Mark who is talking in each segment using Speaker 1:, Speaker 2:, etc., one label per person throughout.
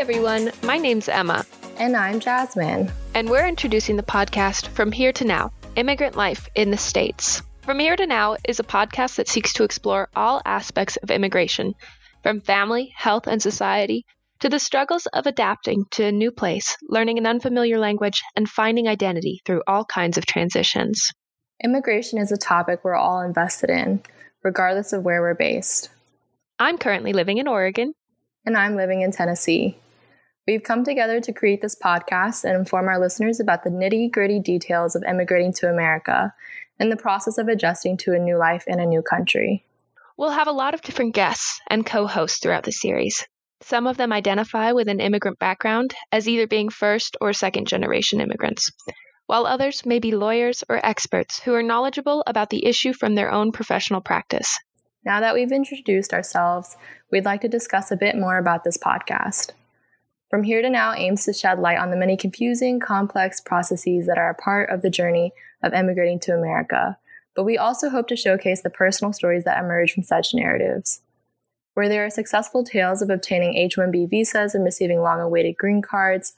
Speaker 1: Everyone. My name's Emma.
Speaker 2: And I'm Jasmine.
Speaker 1: And we're introducing the podcast From Here to Now Immigrant Life in the States. From Here to Now is a podcast that seeks to explore all aspects of immigration, from family, health, and society to the struggles of adapting to a new place, learning an unfamiliar language, and finding identity through all kinds of transitions.
Speaker 2: Immigration is a topic we're all invested in, regardless of where we're based.
Speaker 1: I'm currently living in Oregon.
Speaker 2: And I'm living in Tennessee. We've come together to create this podcast and inform our listeners about the nitty gritty details of immigrating to America and the process of adjusting to a new life in a new country.
Speaker 1: We'll have a lot of different guests and co hosts throughout the series. Some of them identify with an immigrant background as either being first or second generation immigrants, while others may be lawyers or experts who are knowledgeable about the issue from their own professional practice.
Speaker 2: Now that we've introduced ourselves, we'd like to discuss a bit more about this podcast. From Here to Now aims to shed light on the many confusing, complex processes that are a part of the journey of emigrating to America, but we also hope to showcase the personal stories that emerge from such narratives. Where there are successful tales of obtaining H 1B visas and receiving long awaited green cards,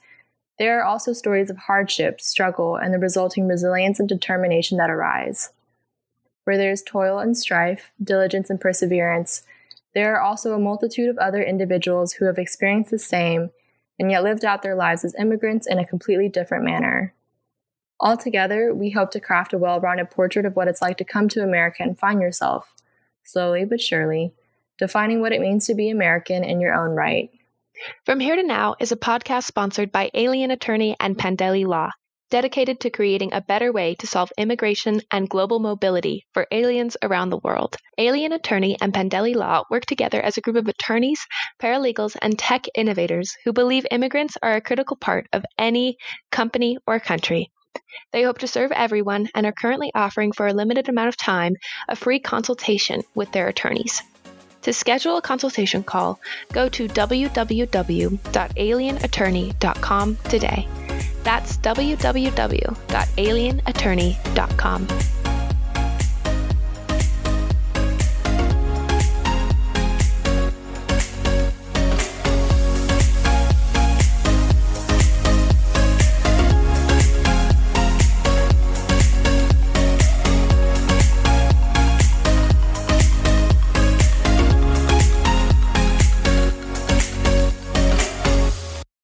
Speaker 2: there are also stories of hardship, struggle, and the resulting resilience and determination that arise. Where there is toil and strife, diligence and perseverance, there are also a multitude of other individuals who have experienced the same and yet lived out their lives as immigrants in a completely different manner. Altogether, we hope to craft a well rounded portrait of what it's like to come to America and find yourself, slowly but surely, defining what it means to be American in your own right.
Speaker 1: From Here to Now is a podcast sponsored by Alien Attorney and Pandeli Law, dedicated to creating a better way to solve immigration and global mobility for aliens around the world. Alien Attorney and Pendelli Law work together as a group of attorneys, paralegals, and tech innovators who believe immigrants are a critical part of any company or country. They hope to serve everyone and are currently offering for a limited amount of time a free consultation with their attorneys. To schedule a consultation call, go to www.alienattorney.com today. That's www.alienattorney.com.